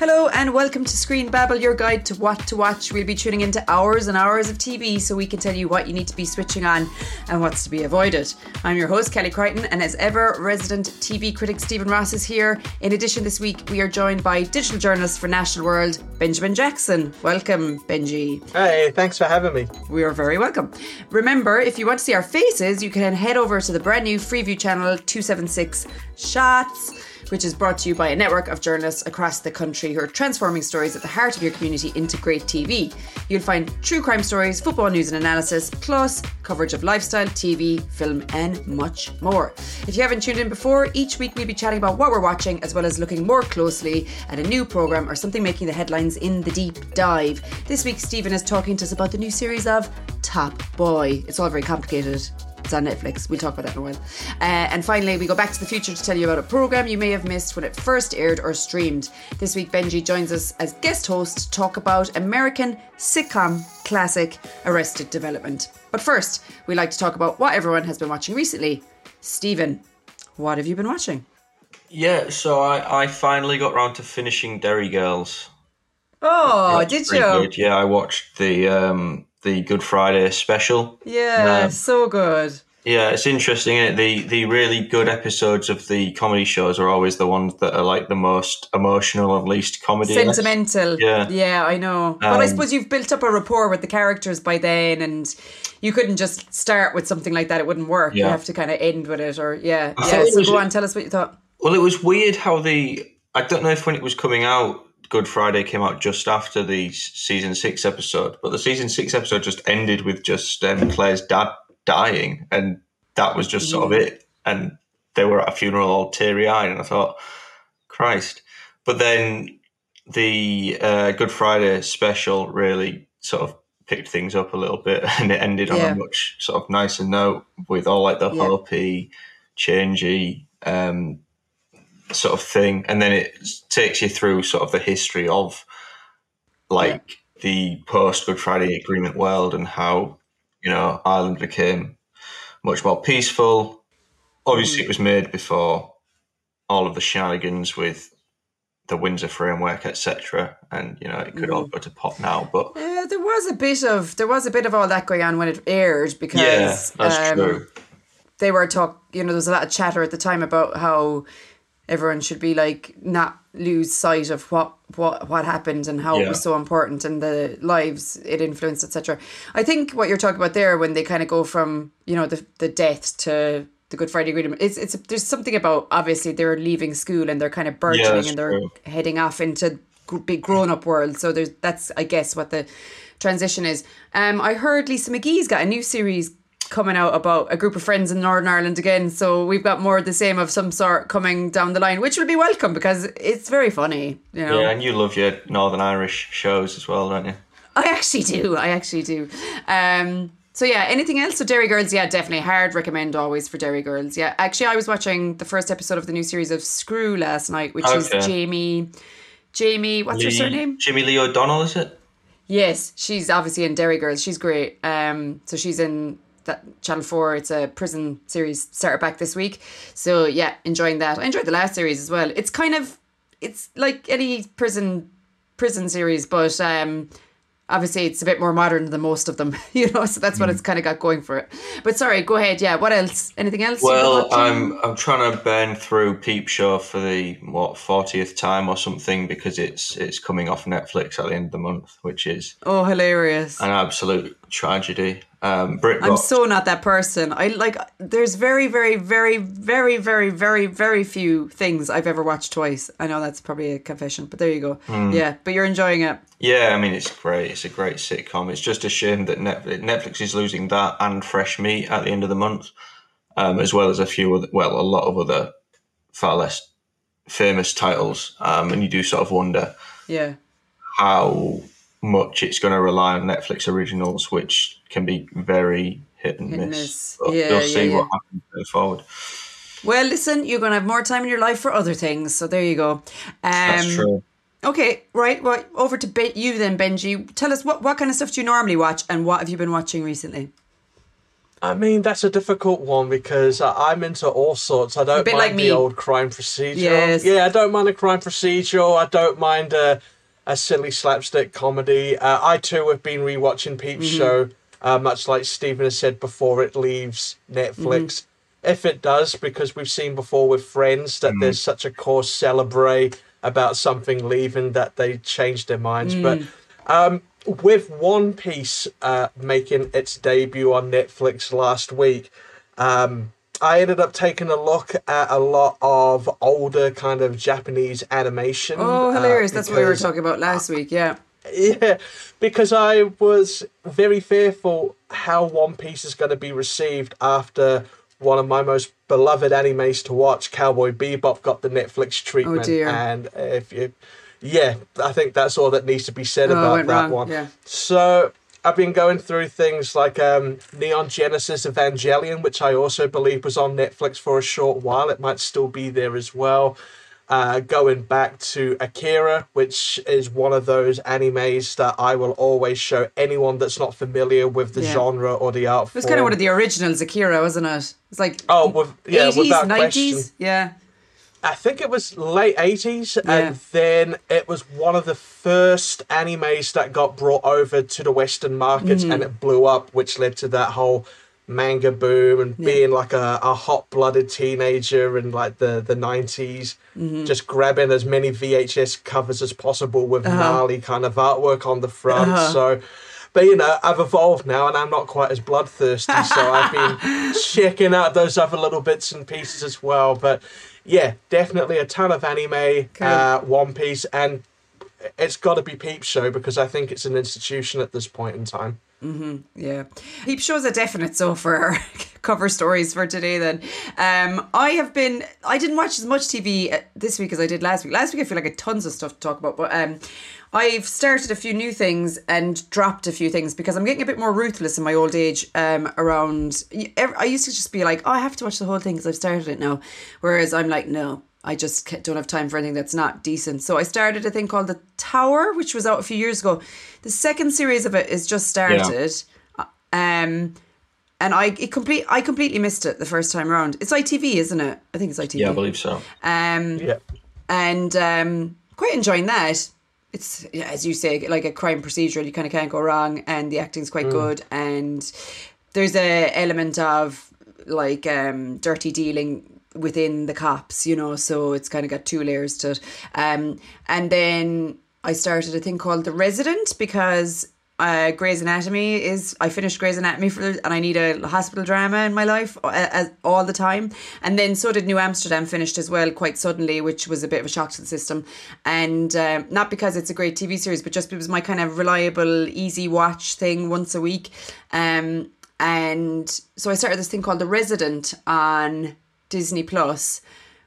Hello and welcome to Screen Babble, your guide to what to watch. We'll be tuning into hours and hours of TV so we can tell you what you need to be switching on and what's to be avoided. I'm your host, Kelly Crichton, and as ever, resident TV critic Steven Ross is here. In addition, this week we are joined by digital journalist for National World, Benjamin Jackson. Welcome, Benji. Hey, thanks for having me. We are very welcome. Remember, if you want to see our faces, you can head over to the brand new Freeview channel 276 Shots which is brought to you by a network of journalists across the country who are transforming stories at the heart of your community into great TV. You'll find true crime stories, football news and analysis, plus coverage of lifestyle, TV, film, and much more. If you haven't tuned in before, each week we'll be chatting about what we're watching as well as looking more closely at a new programme or something making the headlines in the deep dive. This week, Steven is talking to us about the new series of Top Boy. It's all very complicated. It's on Netflix. We'll talk about that in a while. Uh, and finally, we go back to the future to tell you about a program you may have missed when it first aired or streamed. This week, Benji joins us as guest host to talk about American sitcom classic Arrested Development. But first, we like to talk about what everyone has been watching recently. Steven, what have you been watching? Yeah, so I, I finally got round to finishing Derry Girls. Oh, did you? Good. Yeah, I watched the um, the Good Friday special. Yeah, um, so good. Yeah, it's interesting. It? The the really good episodes of the comedy shows are always the ones that are like the most emotional and least comedy. Sentimental. Yeah. Yeah, I know. Um, but I um, suppose you've built up a rapport with the characters by then and you couldn't just start with something like that. It wouldn't work. Yeah. You have to kind of end with it or yeah. Yeah. So go on, tell us what you thought. Well, it was weird how the I don't know if when it was coming out Good Friday came out just after the season six episode, but the season six episode just ended with just um, Claire's dad dying, and that was just sort of it. And they were at a funeral all teary eyed, and I thought, Christ. But then the uh, Good Friday special really sort of picked things up a little bit, and it ended on a much sort of nicer note with all like the yeah. hopey, changey. Um, sort of thing, and then it takes you through sort of the history of like yeah. the post Good Friday Agreement world and how you know Ireland became much more peaceful. Obviously, mm. it was made before all of the shenanigans with the Windsor framework, etc. And you know, it could mm. all go to pot now. But yeah, there was a bit of there was a bit of all that going on when it aired because yeah, that's um, true. They were talk, you know, there was a lot of chatter at the time about how everyone should be like not lose sight of what what what happened and how yeah. it was so important and the lives it influenced etc i think what you're talking about there when they kind of go from you know the the death to the good friday agreement it's it's there's something about obviously they're leaving school and they're kind of burgeoning yeah, and they're true. heading off into big grown-up world so there's that's i guess what the transition is um i heard lisa mcgee's got a new series coming out about a group of friends in Northern Ireland again. So we've got more of the same of some sort coming down the line, which will be welcome because it's very funny. You know? Yeah, and you love your Northern Irish shows as well, don't you? I actually do. I actually do. Um, so yeah, anything else? So Derry Girls, yeah, definitely hard recommend always for Derry Girls. Yeah, actually, I was watching the first episode of the new series of Screw last night, which okay. is Jamie. Jamie, what's Lee, her surname? Jamie Lee O'Donnell, is it? Yes, she's obviously in Derry Girls. She's great. Um, so she's in that Channel 4, it's a prison series, started back this week. So yeah, enjoying that. I enjoyed the last series as well. It's kind of, it's like any prison prison series, but um, obviously it's a bit more modern than most of them, you know. So that's what mm. it's kind of got going for it. But sorry, go ahead. Yeah, what else? Anything else? Well, I'm I'm trying to burn through Peep Show for the what fortieth time or something because it's it's coming off Netflix at the end of the month, which is oh hilarious, an absolute tragedy. Um, Brit I'm so not that person. I like. There's very, very, very, very, very, very, very few things I've ever watched twice. I know that's probably a confession, but there you go. Mm. Yeah, but you're enjoying it. Yeah, I mean it's great. It's a great sitcom. It's just a shame that Netflix Netflix is losing that and Fresh Meat at the end of the month, um, as well as a few other, well, a lot of other far less famous titles. Um, and you do sort of wonder, yeah, how much it's going to rely on Netflix originals, which can be very hit and hit miss. miss. But yeah, we'll see yeah, what happens going forward. Well, listen, you're going to have more time in your life for other things, so there you go. Um, That's true. Okay, right. Well, over to you then, Benji. Tell us what what kind of stuff do you normally watch, and what have you been watching recently? I mean, that's a difficult one because uh, I'm into all sorts. I don't bit mind like me. the old crime procedural. Yes. Yeah, I don't mind a crime procedural. I don't mind a, a silly slapstick comedy. Uh, I too have been rewatching Peep Mm-hmm. Show, uh, much like Steven has said before it leaves Netflix. Mm-hmm. If it does, because we've seen before with Friends that there's such a course celebrate about something leaving that they change their minds. Mm. But um, with One Piece uh, making its debut on Netflix last week, um, I ended up taking a look at a lot of older kind of Japanese animation. Oh, uh, hilarious! That's what we were talking about last week. Yeah. yeah, because I was very fearful how One Piece is going to be received after one of my most beloved animes to watch, Cowboy Bebop, got the Netflix treatment. Oh dear. And if you, yeah, I think that's all that needs to be said Oh, about that wrong, one. yeah. So I've been going through things like um, Neon Genesis Evangelion, which I also believe was on Netflix for a short while. It might still be there as well. Uh, going back to Akira, which is one of those animes that I will always show anyone that's not familiar with the Yeah. genre or the art It was form. kind of one of the originals, Akira, wasn't it? It's like Oh, with, yeah, 80s, without 90s. question. Yeah. I think it was late 80s, Yeah. and then it was one of the first animes that got brought over to the Western markets Mm-hmm. and it blew up, which led to that whole manga boom and being like a, a hot blooded teenager in like the, the 90s, Mm-hmm. just grabbing as many VHS covers as possible with gnarly kind of artwork on the front. Uh-huh. So. But you know, I've evolved now, and I'm not quite as bloodthirsty. so I've been checking out those other little bits and pieces as well. But yeah, definitely a ton of anime, uh, One Piece, and it's got to be Peep Show because I think it's an institution at this point in time. Yeah. Peep Show's a definite so for our cover stories for today then. Um, I have been, I didn't watch as much TV uh, this week as I did last week. Last week I feel like I had tons of stuff to talk about, but um, I've started a few new things and dropped a few things because I'm getting a bit more ruthless in my old age um, around, I used to just be like, oh, I have to watch the whole thing because I've started it now. Whereas I'm like, no, I just don't have time for anything that's not decent. So I started a thing called The Tower, which was out a few years ago. The second series of it is just started. Um, and I it complete I completely missed it the first time around. It's ITV, isn't it? I think it's ITV. Yeah, I believe so. Um, Yeah. and um, quite enjoying that. It's as you say, like a crime procedural. You kind of can't go wrong, and the acting's quite good. And there's a element of like um, dirty dealing within the cops, you know. So it's kind of got two layers to it. Um, and then I started a thing called The Resident because uh, Grey's Anatomy is I finished Grey's Anatomy for and I need a hospital drama in my life uh, all the time. And then so did New Amsterdam finished as well quite suddenly which was a bit of a shock to the system. And um, not because it's a great TV series but just it was my kind of reliable easy watch thing once a week. Um, and so I started this thing called The Resident on Disney Plus.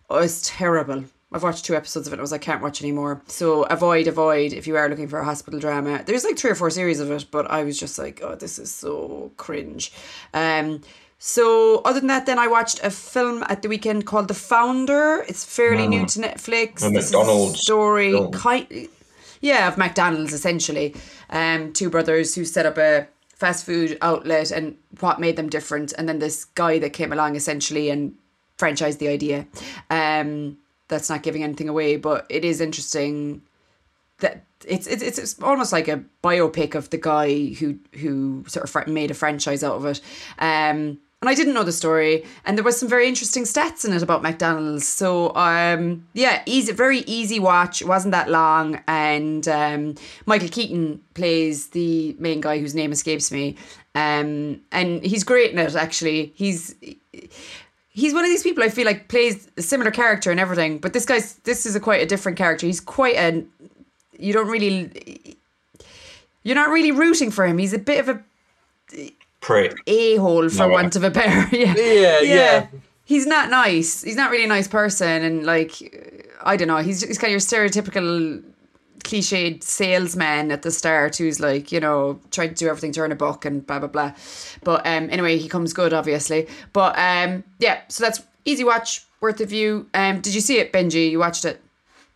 Oh it's terrible I've watched two episodes of it. I was like, I can't watch anymore. So avoid, avoid if you are looking for a hospital drama. There's like three or four series of it, but I was just like, oh, this is so cringe. Um, so other than that, then I watched a film at the weekend called The Founder. It's fairly new to Netflix. A This is a McDonald's story, film. kind, yeah, of McDonald's essentially. Um, two brothers who set up a fast food outlet and what made them different, and then this guy that came along essentially and franchised the idea. Um, that's not giving anything away, but it is interesting that it's it's it's almost like a biopic of the guy who who sort of made a franchise out of it. Um, and I didn't know the story, and there was some very interesting stats in it about McDonald's. So um, yeah, easy, very easy watch. It wasn't that long, and um, Michael Keaton plays the main guy whose name escapes me, um, and he's great in it. Actually, he's he's one of these people I feel like plays a similar character and everything, but this guy's this is a quite a different character. He's quite a you don't really you're not really rooting for him. He's a bit of a Prick. a hole for No, want of a better. yeah. Yeah, yeah. He's not nice. He's not really a nice person, and like I don't know. He's he's kind of your stereotypical cliched salesman at the start who's like you know trying to do everything to earn a buck and blah blah blah. But um, anyway, he comes good obviously. But um, yeah, so that's easy watch, worth a view. Um, did you see it, Benji? You watched it?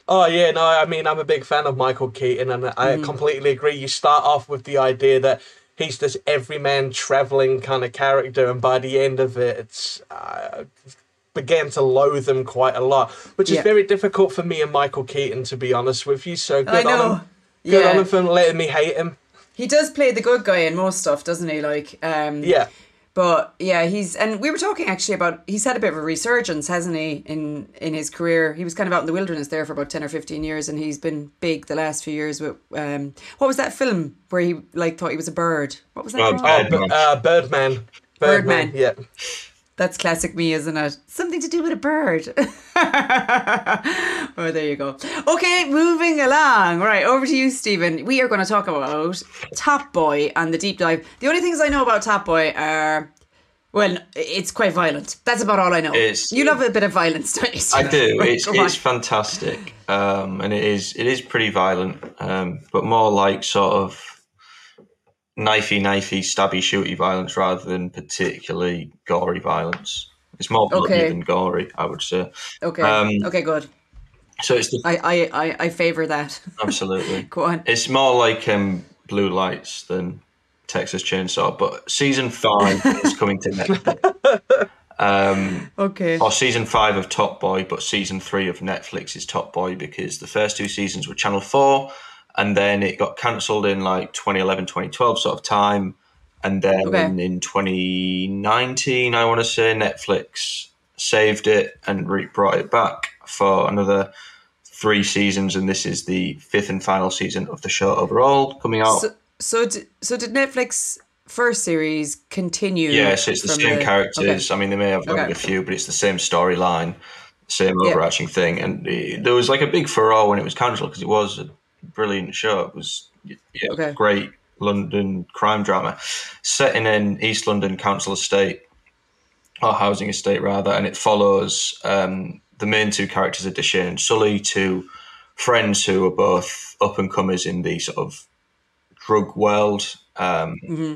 Oh yeah, no, I mean I'm a big fan of Michael Keaton, and I Mm. completely agree. You start off with the idea that he's this everyman traveling kind of character, and by the end of it, it's. Uh, began to loathe him quite a lot, which is Yeah. very difficult for me and Michael Keaton, to be honest with you. So good I on him. Good Yeah. on him for letting me hate him. He does play the good guy in most stuff, doesn't he? Like, um, Yeah. But yeah, he's and we were talking actually about he's had a bit of a resurgence, hasn't he, in in his career? He was kind of out in the wilderness there for about ten or fifteen years, and he's been big the last few years. With um, what was that film where he like thought he was a bird? What was that? Oh, called? Birdman. Uh, Birdman. Birdman. Yeah. That's classic me, isn't it? Something to do with a bird. oh, there you go. Okay, moving along. Right, over to you, Steven. We are going to talk about Top Boy and the deep dive. The only things I know about Top Boy are, well, it's quite violent. That's about all I know. It's- you love a bit of violence, don't you? I do. Right, It's it's fantastic, um, and it is it is pretty violent, um, but more like sort of knifey, knifey, stabby, shooty violence rather than particularly gory violence. It's more bloody Okay. than gory, I would say. Okay. um, okay, good. So it's the, I, I, I, I favour that. absolutely. go on. It's more like um, Blue Lights than Texas Chainsaw, but season five is coming to Netflix. Um, Okay. or season five of Top Boy, but season three of Netflix is Top Boy because the first two seasons were Channel 4 and then it got cancelled in like 2011, 2012 sort of time. And then Okay. in 2019, I want to say, Netflix saved it and re- brought it back for another three seasons. And this is the fifth and final season of the show overall coming out. So, so, did, so did Netflix first series continue? Yeah, so it's the same characters. Okay. I mean, they may have added Okay. a few, but it's the same storyline, same Yeah. overarching thing. And uh, there was like a big furore when it was cancelled because it was a brilliant show. It was yeah, Okay. great London crime drama set in an East London council estate or housing estate rather, and it follows um, the main two characters are Dushane and Sully, two friends who are both up and comers in the sort of drug world. Um,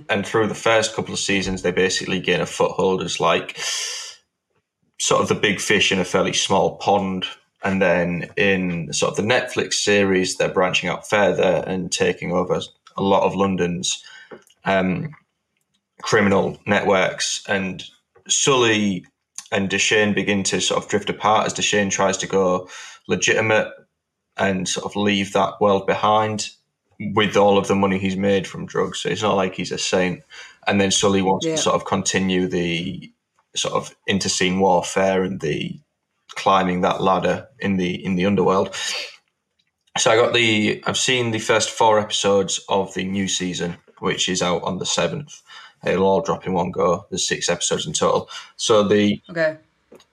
And through the first couple of seasons, they basically gain a foothold as like sort of the big fish in a fairly small pond. And then in sort of the Netflix series, they're branching out further and taking over a lot of London's um, criminal networks. And Sully and Dushane begin to sort of drift apart as Dushane tries to go legitimate and sort of leave that world behind with all of the money he's made from drugs. So it's not like he's a saint. And then Sully wants Yeah. to sort of continue the sort of interscene warfare and the climbing that ladder in the in the underworld. So I got the I've seen the first four episodes of the new season, which is out on the seventh. It'll all drop in one go. There's six episodes in total. So the Okay.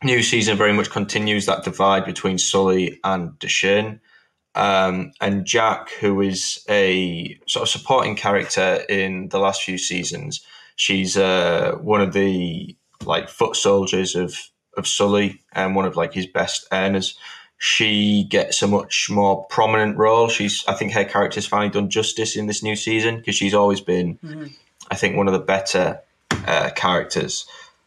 new season very much continues that divide between Sully and Dushane. Um, and Jaq, who is a sort of supporting character in the last few seasons, she's uh, one of the like foot soldiers of of Sully and one of like his best earners. She gets a much more prominent role. She's, I think, her character's finally done justice in this new season because she's always been, I think, one of the better uh, characters.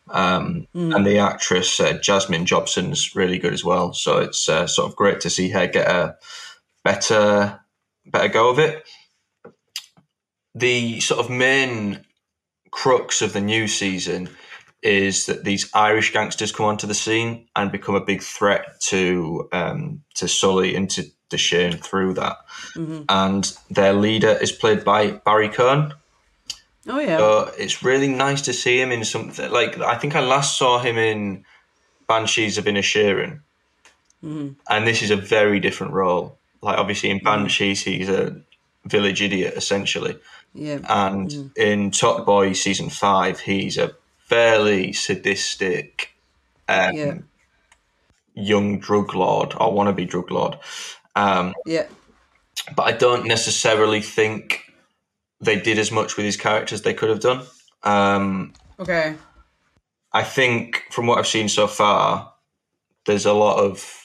Um, And the actress uh, Jasmine Jobson's really good as well. So it's uh, sort of great to see her get a better better go of it. The sort of main crux of the new season is that these Irish gangsters come onto the scene and become a big threat to um, to Sully and to the Dushane through that. Mm-hmm. And their leader is played by Barry Keoghan. Oh yeah. So it's really nice to see him in something like I think I last saw him in Banshees of Inisherin, mm-hmm. and this is a very different role. Like obviously in mm-hmm. Banshees, he's a village idiot essentially, yeah. and in Top Boy season five, he's a fairly sadistic um, yeah. young drug lord or wannabe drug lord. Um, Yeah. but I don't necessarily think they did as much with his character as they could have done. Um, Okay. I think from what I've seen so far, there's a lot of.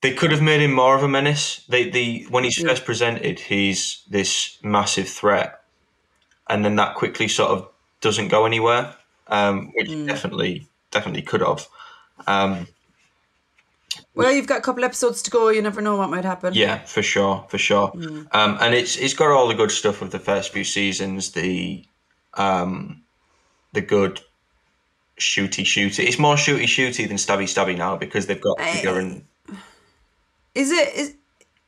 They could have made him more of a menace. They, the when he's Yeah. first presented, he's this massive threat, and then that quickly sort of doesn't go anywhere, um, which he definitely definitely could have. Um, Well, you've got a couple episodes to go. You never know what might happen. Yeah, for sure, for sure. Um, and it's it's got all the good stuff of the first few seasons. The um, the good shooty shooty. It's more shooty shooty than stabby stabby now because they've got bigger and Is it? Is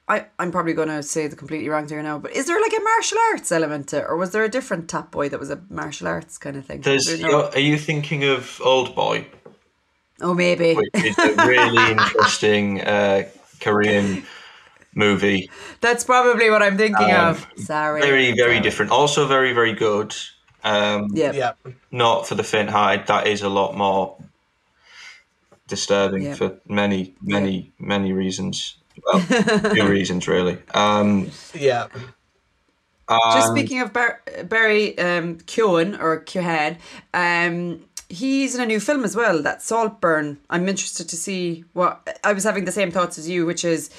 I? I'm probably going to say the completely wrong thing now. But is there like a martial arts element to it, or was there a different Top Boy that was a martial arts kind of thing? there's. Is no- Are you thinking of Old Boy? oh, maybe. Which is a really interesting uh, Korean movie. That's probably what I'm thinking Um, of. Sorry. Very very Sorry. different. Also very very good. Um, Yeah. Yeah. not for the faint-hearted. That is a lot more disturbing Yeah. for many, many, many reasons. Well, two reasons really. Um, Yeah. Just speaking of Bar- Barry um, Keoghan or Keoghan, um, he's in a new film as well. That Saltburn. I'm interested to see what. I was having the same thoughts as you, which is.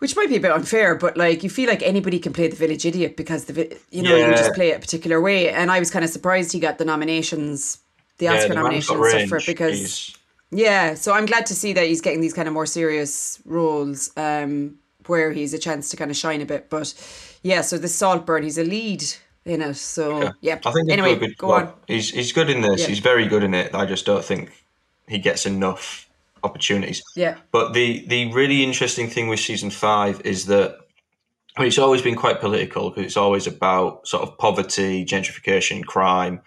Which might be a bit unfair, but like you feel like anybody can play the village idiot because the vi- you know you just play it a particular way, and I was kind of surprised he got the nominations, the yeah, Oscar the man's nomination got and stuff for it because He's- yeah, so I'm glad to see that he's getting these kind of more serious roles um, where he's a chance to kind of shine a bit. But yeah, so the Saltburn, he's a lead in it. So yeah, I think anyway, good go job. on. He's he's good in this. Yeah. He's very good in it. I just don't think he gets enough opportunities. Yeah. But the the really interesting thing with season five is that I mean, it's always been quite political because it's always about sort of poverty, gentrification, crime,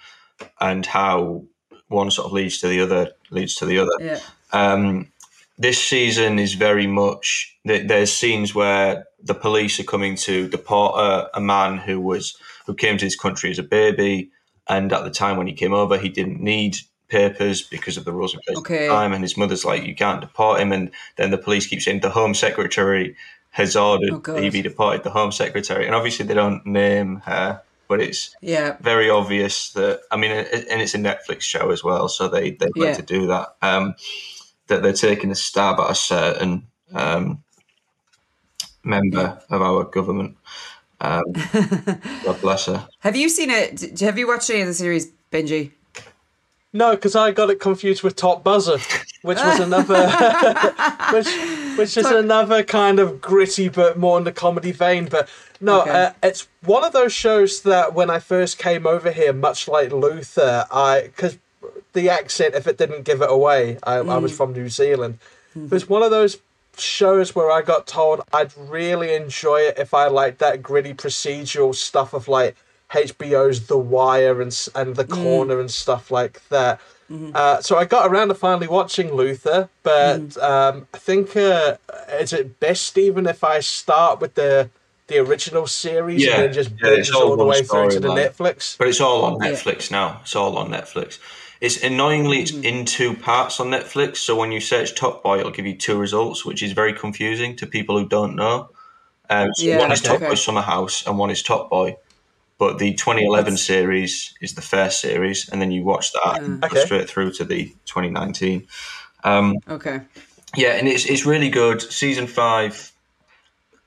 and how one sort of leads to the other, leads to the other. Yeah. Um, this season is very much there's scenes where the police are coming to deport a, a man who was who came to this country as a baby, and at the time when he came over, he didn't need papers because of the rules in place Okay. at the time. And his mother's like, "You can't deport him," and then the police keep saying the Home Secretary has ordered Oh, that he be deported. The Home Secretary, and obviously they don't name her, but it's Yeah. very obvious that I mean, and it's a Netflix show as well, so they they like Yeah. to do that. Um, that they're taking a stab at a certain um, member of our government. Um, God bless her. Have you seen it? Have you watched any of the series, Benji? No, because I got it confused with Top Buzzer, which was another, which which is another kind of gritty but more in the comedy vein. But no, Okay. uh, it's one of those shows that when I first came over here, much like Luther, I because the accent, if it didn't give it away, I, I was mm. from New Zealand. Mm-hmm. It was one of those shows where I got told I'd really enjoy it if I liked that gritty procedural stuff of like HBO's The Wire and and The mm. Corner and stuff like that. Uh, so I got around to finally watching Luther, but um, I think uh, is it best even if I start with the the original series Yeah, and then just yeah, it's binge all all the one way through to the storyline. Netflix? But it's all on Yeah. Netflix now. It's all on Netflix. It's annoyingly it's in two parts on Netflix. So when you search Top Boy, it'll give you two results, which is very confusing to people who don't know. Um, so Yeah, one is Top okay. Boy Summerhouse and one is Top Boy. But the 2011 That's- series is the first series, and then you watch that and go Okay. straight through to the 2019. Um, Okay. yeah, and it's it's really good. Season five.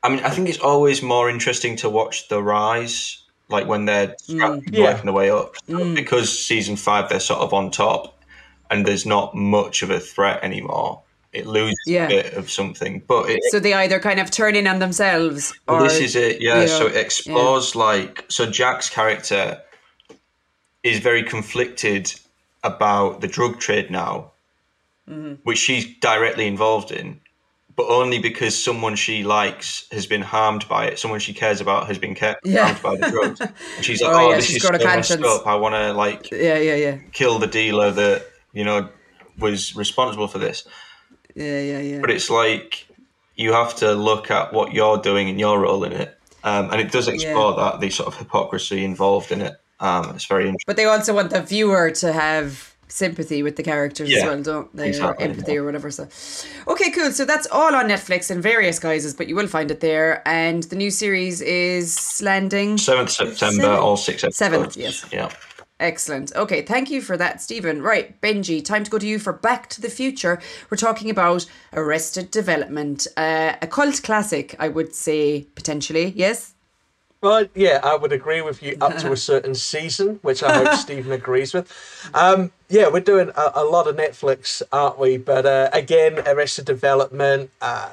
I mean, I think it's always more interesting to watch the rise, like when they're scra- Yeah. working their way up, because season five they're sort of on top, and there's not much of a threat anymore. It loses Yeah. a bit of something, but it, So they either kind of turn in on themselves, or this is it, yeah. you so it explores like so Jaq's character is very conflicted about the drug trade now, Mm-hmm. which she's directly involved in, but only because someone she likes has been harmed by it. Someone she cares about has been ca- Yeah. harmed by the drugs. And she's like, Oh, "Oh, yeah, this she's is got so a messed up. I want to like Yeah, yeah, yeah, kill the dealer that you know was responsible for this." Yeah, yeah, yeah. but it's like you have to look at what you're doing and your role in it um, and it does explore that the sort of hypocrisy involved in it um, it's very interesting But they also want the viewer to have sympathy with the characters as well, don't they? exactly, or empathy yeah. or whatever. So, okay, cool. So that's all on Netflix in various guises, but you will find it there. And the new series is landing 7th september Seventh. all six episodes Seventh, yes. yeah Excellent. Okay, thank you for that, Steven. Right, Benji, time to go to you for Back to the Future. We're talking about Arrested Development, uh, a cult classic, I would say, potentially. Yes? Well, yeah, I would agree with you up to a certain season, which I hope Steven agrees with. Um, yeah, we're doing a, a, lot of Netflix, aren't we? But uh, again, Arrested Development, uh,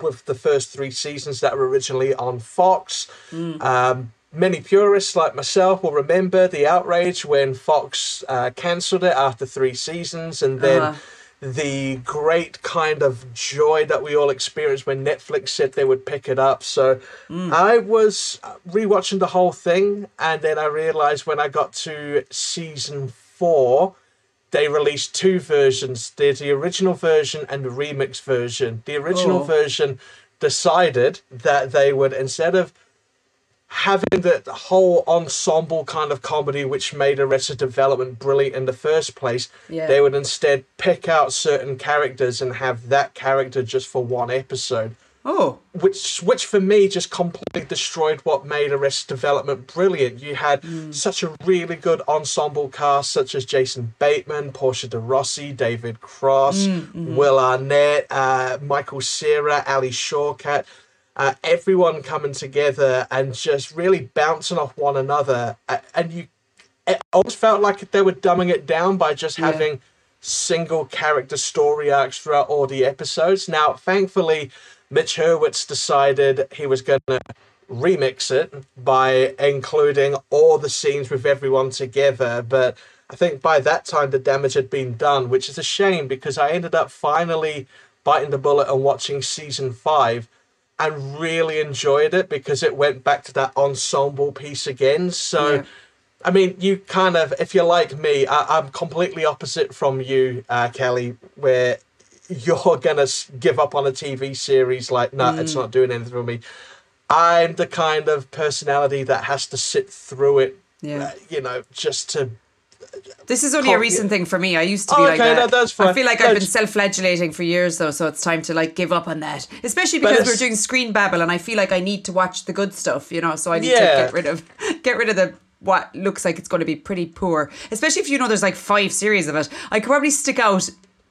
with the first three seasons that were originally on Fox. Mm. Um, many purists like myself will remember the outrage when Fox uh, cancelled it after three seasons, and then. Uh-huh the great kind of joy that we all experienced when Netflix said they would pick it up. So mm. I was rewatching the whole thing, and then I realized when I got to season four, they released two versions. There's the original version and the remix version. The original oh. version decided that they would instead of having the whole ensemble kind of comedy which made Arrested Development brilliant in the first place, yeah. they would instead pick out certain characters and have that character just for one episode. Oh. Which which for me just completely destroyed what made Arrested Development brilliant. You had mm. such a really good ensemble cast such as Jason Bateman, Portia de Rossi, David Cross, mm, mm. Will Arnett, uh, Michael Cera, Alia Shawkat uh, everyone coming together and just really bouncing off one another. and you it almost felt like they were dumbing it down by just having single character story arcs throughout all the episodes. Now, thankfully, Mitch Hurwitz decided he was going to remix it by including all the scenes with everyone together. But I think by that time the damage had been done, which is a shame because I ended up finally biting the bullet and watching season five and really enjoyed it because it went back to that ensemble piece again. So, yeah. I mean, you kind of, if you're like me, I, am completely opposite from you, uh, Kelly, where you're gonna give up on a TV series like, no, nah, mm. it's not doing anything for me. I'm the kind of personality that has to sit through it, yeah. Uh, you know, just to this is only a recent thing for me. I used to be oh, like okay, that. No, that's fine. I feel like I've been self-flagellating for years though, so it's time to like give up on that. Especially because we're doing screen babble, and I feel like I need to watch the good stuff, you know. So I need yeah. to get rid of get rid of the what looks like it's going to be pretty poor. Especially if you know there's like five series of it. I could probably stick out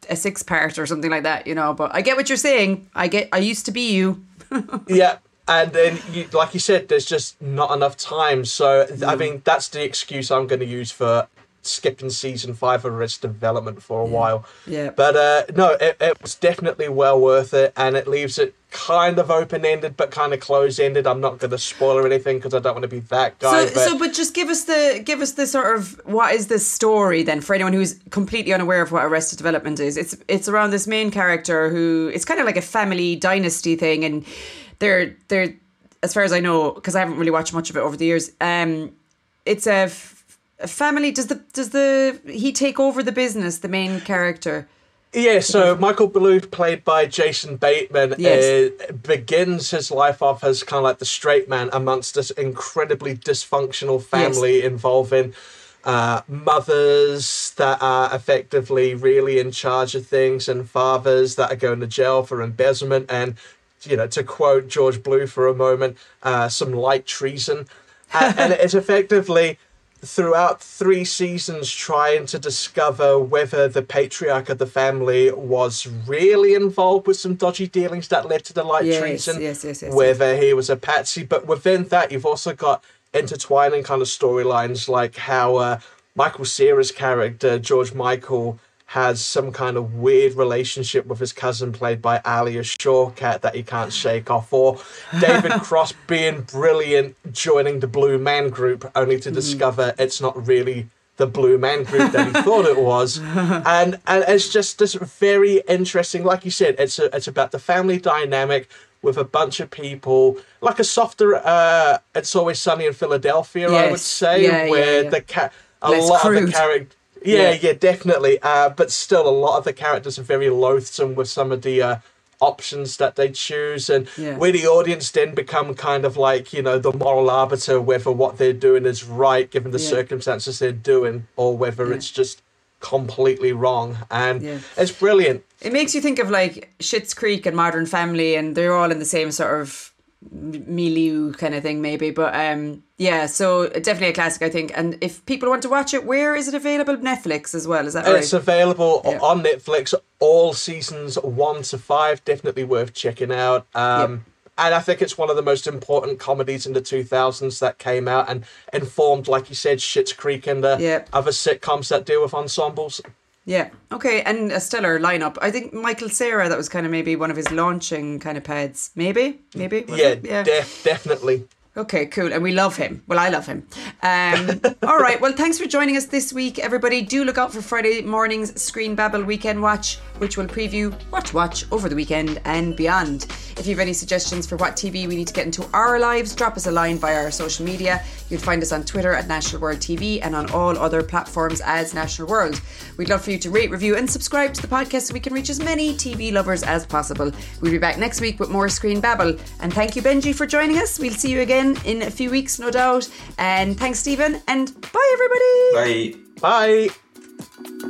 a six part or something like that, you know. But I get what you're saying. I get. I used to be you. yeah, and then you, like you said there's just not enough time so mm. i mean that's the excuse i'm going to use for skipping season five of Arrested Development for a yeah. while. Yeah. But uh, no, it, it was definitely well worth it, and it leaves it kind of open ended, but kind of close ended. I'm not going to spoil anything because I don't want to be that guy. So, but... so, but just give us the give us the sort of what is the story then for anyone who's completely unaware of what Arrested Development is. It's it's around this main character who it's kind of like a family dynasty thing, and they're they're as far as I know because I haven't really watched much of it over the years. Um, it's a family does the does the he take over the business the main character yeah, so Michael Bluth, played by Jason Bateman, yes. uh, begins his life off as kind of like the straight man amongst this incredibly dysfunctional family yes. involving uh, mothers that are effectively really in charge of things and fathers that are going to jail for embezzlement and, you know, to quote George Bluth for a moment, uh, some light treason. and, and it's effectively throughout three seasons trying to discover whether the patriarch of the family was really involved with some dodgy dealings that led to the light yes, treason, yes, yes, yes, whether he was a patsy. But within that, you've also got intertwining kind of storylines like how uh, Michael Cera's character, George Michael, has some kind of weird relationship with his cousin played by Alia Shawkat that he can't shake off, or David Cross being brilliant joining the Blue Man Group only to mm-hmm. discover mm. it's not really the Blue Man Group that he thought it was, and and it's just this very interesting. Like you said, it's a, it's about the family dynamic with a bunch of people, like a softer. Uh, it's always sunny in Philadelphia, yes. I would say, yeah, where yeah, yeah. the cat a Less lot crude. of the character yeah, yeah, yeah definitely. Uh, but still, a lot of the characters are very loathsome with some of the uh, options that they choose, and yeah. we, the audience, then become kind of like you know the moral arbiter whether what they're doing is right given the yeah. circumstances they're doing, or whether yeah. it's just completely wrong. And it's brilliant. It makes you think of like Schitt's Creek and Modern Family, and they're all in the same sort of milieu kind of thing maybe but um yeah so definitely a classic i think. And if people want to watch it where is it available? Netflix as well is that right? It's available yeah. on netflix all seasons one to five definitely worth checking out. Um and I think it's one of the most important comedies in the 2000s that came out and informed, like you said, Schitt's Creek and the other sitcoms that deal with ensembles. Yeah. Okay. And a stellar lineup. I think Michael Cera, that was kind of maybe one of his launching kind of pads. Maybe. Maybe. Yeah. Yeah. def- definitely. Okay, cool. And we love him. Well, I love him. Um, all right. Well, thanks for joining us this week, everybody. Do look out for Friday morning's Screen Babble Weekend Watch, which will preview what to watch over the weekend and beyond. If you have any suggestions for what TV we need to get into our lives, drop us a line via our social media. You'll find us on Twitter at National World TV and on all other platforms as National World. We'd love for you to rate, review, and subscribe to the podcast so we can reach as many TV lovers as possible. We'll be back next week with more Screen Babble. And thank you, Benji, for joining us. We'll see you again in a few weeks, no doubt. And thanks, Steven. And bye, everybody. Bye. Bye.